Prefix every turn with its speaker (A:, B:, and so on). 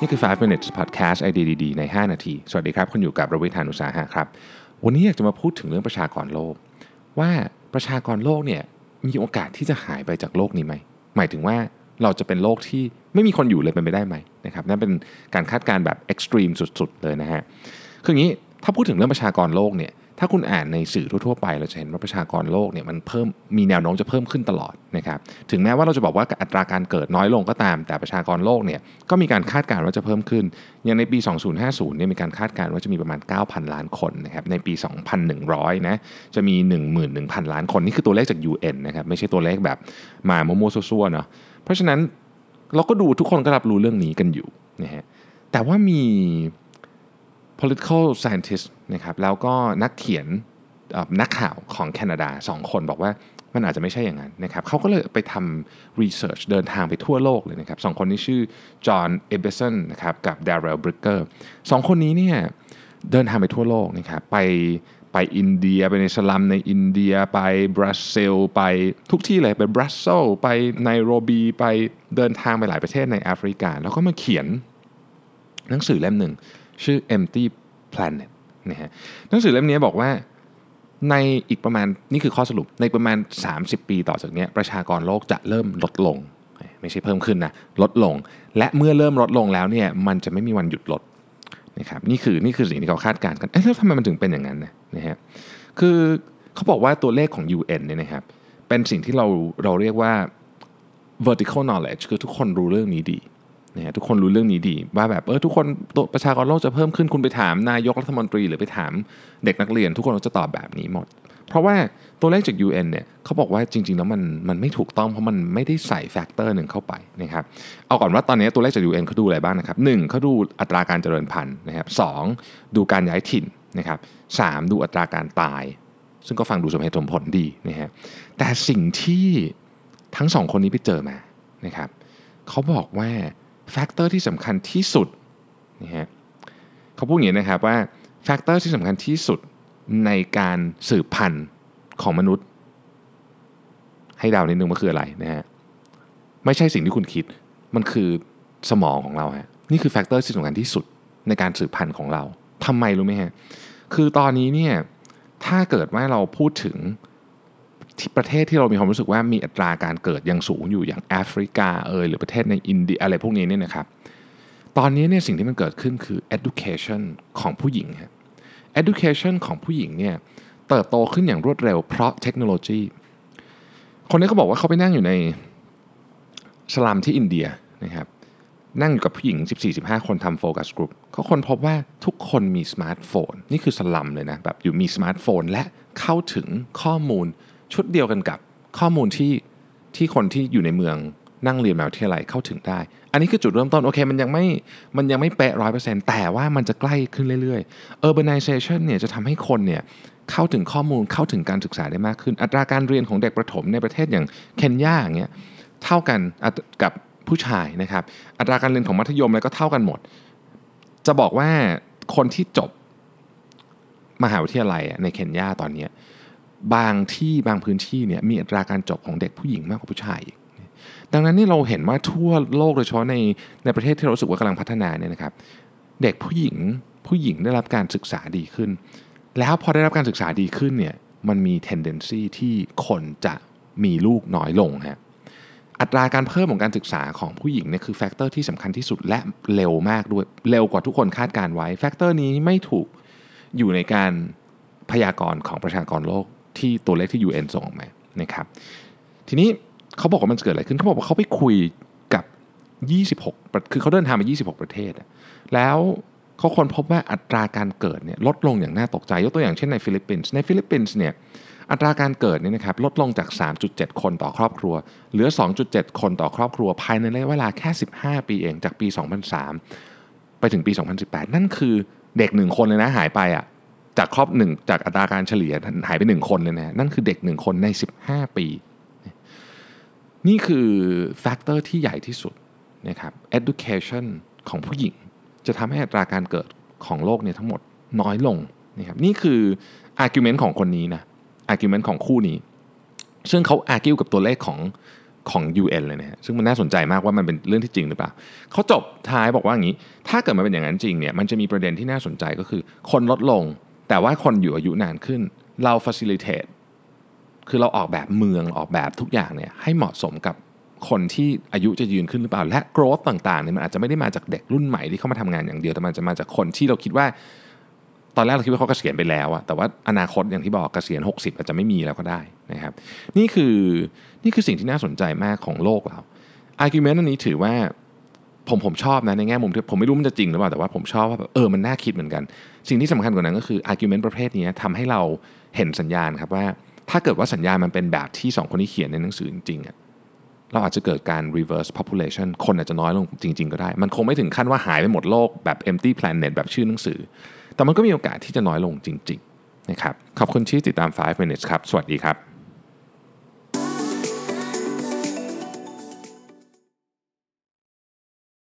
A: นี่คือ 5 minutes podcast ไอเดียดีๆใน 5 นาที สวัสดีครับ คุณอยู่กับรวิธานุสาหะครับ วันนี้อยากจะมาพูดถึงเรื่องประชากรโลก ว่าประชากรโลกเนี่ยมีโอกาสที่จะหายไปจากโลกนี้ไหม หมายถึงว่าเราจะเป็นโลกที่ไม่มีคนอยู่เลยเป็นไปได้ไหมนะครับนั่นเป็นการคาดการณ์แบบเอ็กซ์ตรีมสุดๆเลยนะฮะคืออย่างนี้ถ้าพูดถึงเรื่องประชากรโลกเนี่ย ถ้าคุณอ่านในสื่อทั่วๆไปเราจะเห็นว่าประชากรโลกเนี่ยมันเพิ่มมีแนวโน้มจะเพิ่มขึ้นตลอดนะครับถึงแม้ว่าเราจะบอกว่าอัตราการเกิดน้อยลงก็ตาม แต่ประชากรโลกเนี่ยก็มีการคาดการณ์ว่าจะเพิ่มขึ้น อย่างในปี 2050เนี่ยมีการคาดการณ์ว่าจะมีประมาณ 9,000 ล้านคนนะครับในปี 2100นะจะมี 11,000 ล้านคนนี่คือตัวเลขจาก UN นะครับไม่ใช่ตัวเลขแบบมาโมโมซัวๆเนาะเพราะฉะนั้นเราก็ดูทุกคนก็รับรู้เรื่องนี้กันอยู่นะฮะแต่ว่ามี political scientist นะครับแล้วก็นักเขียนนักข่าวของแคนาดาสองคนบอกว่ามันอาจจะไม่ใช่อย่างนั้นนะครับเขาก็เลยไปทำ research เดินทางไปทั่วโลกเลยนะครับสองคนนี้ชื่อจอห์น อิบบิตสันนะครับกับดาร์เรลบริกเกอร์สองคนนี้เนี่ยเดินทางไปทั่วโลกนะครับไปไปอินเดียไปในสลัมในอินเดียไปบราซิลไปทุกที่เลยไปบรัสเซลส์ไปไนโรบีไปเดินทางไปหลายประเทศในแอฟริกา แล้วก็มาเขียนหนังสือเล่มหนึ่ง ชื่อ Empty Planet นะฮะหนังสือเล่มนี้บอกว่าในอีกประมาณนี่คือข้อสรุปในประมาณ 30 ปีต่อจากนี้ประชากรโลกจะเริ่มลดลง ไม่ใช่เพิ่มขึ้นนะลดลง และเมื่อเริ่มลดลงแล้วเนี่ยมันจะไม่มีวันหยุดลดนะครับนี่คือนี่คือสิ่งที่เขาคาดการณ์กันเอ๊ะแล้วทำไมมันถึงเป็นอย่างนั้นนะนะฮะคือเขาบอกว่าตัวเลขของ UN เนี่ยนะครับเป็นสิ่งที่เราเราเรียกว่า vertical knowledge คือทุกคนรู้เรื่องนี้ดี นะทุกคนรู้เรื่องนี้ดี ว่าแบบเออทุกคนประชากรโลกจะเพิ่มขึ้นคุณไปถามนายกรัฐมนตรี หรือไปถามเด็กนักเรียน ทุกคนก็จะตอบแบบนี้หมด เพราะว่าตัวเลขจาก UN เนี่ยเขาบอกว่าจริง ๆ แล้วมันมันไม่ถูกต้องเพราะมันไม่ได้ใส่แฟกเตอร์หนึ่งเข้าไปนะครับเอาก่อนว่าตอนนี้ตัวเลขจาก UN เขาดูอะไรบ้างนะครับหนึ่งเขาดูอัตราการเจริญพันธุ์นะครับสองดูการย้ายถิ่นนะครับสามดูอัตราการตาย ซึ่งก็ฟังดูสมเหตุสมผลดีนะฮะแต่สิ่งที่ทั้งสองคนนี้ไปเจอมานะครับเขาบอกว่า factor ที่สำคัญที่สุดนะฮะเขาพูดอย่างนี้นะครับว่า factor ที่สำคัญที่สุดในการสืบพันธุ์ของมนุษย์ ให้เดานิดนึงว่าคืออะไรนะฮะไม่ใช่สิ่งที่คุณคิดมันคือสมองของเราฮะนี่คือ factor ที่สำคัญที่สุดในการสืบพันธุ์ของเราทำไมรู้ไหมฮะคือตอนนี้เนี่ยถ้าเกิดว่าเราพูดถึง ที่ประเทศที่เรามีความรู้สึกว่ามีอัตราการเกิดยังสูงอยู่อย่างแอฟริกาเอยหรือประเทศในอินเดียอะไรพวกนี้เนี่ยนะครับตอนนี้เนี่ยสิ่งที่มันเกิดขึ้นคือ education ของผู้หญิงครับ education ของผู้หญิงเนี่ยเติบโตขึ้นอย่างรวดเร็วเพราะเทคโนโลยี คนนี้เขาบอกว่าเขาไปนั่งอยู่ในสลัมที่อินเดียนะครับนั่งอยู่กับผู้หญิง 14-15 คนทำโฟกัสกลุ่มเขาคนพบว่าทุกคนมีสมาร์ทโฟน นี่คือสลัมเลยนะแบบอยู่มีสมาร์ทโฟนและเข้าถึงข้อมูล ชุดเดียวกันกับข้อมูลที่ที่คนที่อยู่ในเมืองนั่งเรียนมหาวิทยาลัยเข้าถึงได้ อันนี้คือจุดเริ่มต้น โอเค มันยังไม่มันยังไม่เป๊ะร้อยเปอร์เซ็นต์แต่ว่ามันจะใกล้ขึ้นเรื่อยๆ urbanization เนี่ยจะทำให้คนเนี่ยเข้าถึงข้อมูลเข้าถึงการศึกษาได้มากขึ้น อัตราการเรียนของเด็กประถมในประเทศอย่างเคนยาอย่างเงี้ยเท่ากันกับผู้ชายนะครับ อัตราการเรียนของมัธยมอะไรก็เท่ากันหมด จะบอกว่าคนที่จบมหาวิทยาลัยในเคนยาตอนนี้ บางที่บางพื้นที่เนี่ยมีอัตราการจบของเด็กผู้หญิงมากกว่าผู้ชายดังนั้นนี่เราเห็นว่าทั่วโลกโดยเฉพาะในในประเทศที่เราสึกว่ากำลังพัฒนาเนี่ยนะครับ เด็กผู้หญิงผู้หญิงได้รับการศึกษาดีขึ้น แล้วพอได้รับการศึกษาดีขึ้นเนี่ยมันมี tendency ที่คนจะมีลูกน้อยลงฮะอัตราการเพิ่มของการศึกษาของผู้หญิงเนี่ยคือ factor ที่สำคัญที่สุดและเร็วมากด้วยเร็วกว่าทุกคนคาดการณ์ไว้ factor นี้ไม่ถูกอยู่ในการพยากรณ์ของประชากรโลก ที่ตัวเลขที่ UN ส่งออกมานะครับทีนี้เขาบอกว่ามันเกิดอะไรขึ้นเขาบอกว่าเขาไปคุยกับ 26 คือเขาเดินทางมา26 ประเทศ แล้วเขาค้นพบว่าอัตราการเกิดเนี่ยลดลงอย่างน่าตกใจยกตัวอย่างเช่นในฟิลิปปินส์ในฟิลิปปินส์เนี่ยอัตราการเกิดเนี่ยนะครับลดลงจาก 3.7 คนต่อครอบครัว เหลือ 2.7 คนต่อครอบครัว ภายในระยะเวลาแค่ 15 ปีเองจากปี 2003 ไปถึงปี 2018 นั่นคือเด็กหนึ่งคนเลยนะหายไปอะ่ะ จากครอบหนึ่งจากอัตราการเฉลี่ยหายไปหนึ่งคนเลยนะนั่นคือเด็กหนึ่งคนใน 15 ปี นี่คือ factor ที่ใหญ่ที่สุดนะครับ education ของผู้หญิง จะทำให้อัตราการเกิดของโลกเนี่ยทั้งหมดน้อยลงนะครับนี่คือ argument ของคนนี้นะ argument ของคู่นี้ ซึ่งเขา argue กับตัวเลขของของ UN เลยนะฮะซึ่งมันน่าสนใจมากว่ามันเป็นเรื่องที่จริงหรือเปล่าเขาจบท้ายบอกว่าอย่างนี้ ถ้าเกิดมันเป็นอย่างนั้นจริงเนี่ยมันจะมีประเด็นที่น่าสนใจก็คือ คนลดลง แต่ว่าคนอยู่อายุนานขึ้น เรา facilitate คือเราออกแบบเมืองออกแบบทุกอย่างเนี่ยให้เหมาะสมกับคนที่อายุจะยืนขึ้นหรือเปล่า และ growth ต่างๆเนี่ยมันอาจจะไม่ได้มาจากเด็กรุ่นใหม่ที่เข้ามาทำงานอย่างเดียวแต่มันจะมาจากคนที่เราคิดว่า ตอนแรกเราคิดว่าเขาเกษียณไปแล้วอะแต่ว่าอนาคตอย่างที่บอกเกษียณ 60 อาจจะไม่มีแล้วก็ได้นะครับ นี่คือนี่คือสิ่งที่น่าสนใจมากของโลกเรา argument อันนี้ถือว่า ผมผมชอบนะในแง่มุมที่ผมไม่รู้มันจะจริงหรือเปล่าแต่ว่าผมชอบว่าแบบเออมันน่าคิดเหมือนกัน สิ่งที่สำคัญกว่านั้นก็คือ argument ประเภทนี้ทำให้เราเห็นสัญญาณครับว่า ถ้าเกิดว่าสัญญาณมันเป็นแบบที่สองคนนี้เขียนในหนังสือจริงๆอะเราอาจจะเกิดการ reverse population คนอาจจะน้อยลงจริง ๆ ก็ได้ มันคงไม่ถึงขั้นว่าหายไปหมดโลกแบบ empty planet แบบชื่อหนังสือ แต่มันก็มีโอกาสที่จะน้อยลงจริง ๆ นะครับ ขอบคุณที่ติดตาม 5 minutes ครับ สวัสดีครับ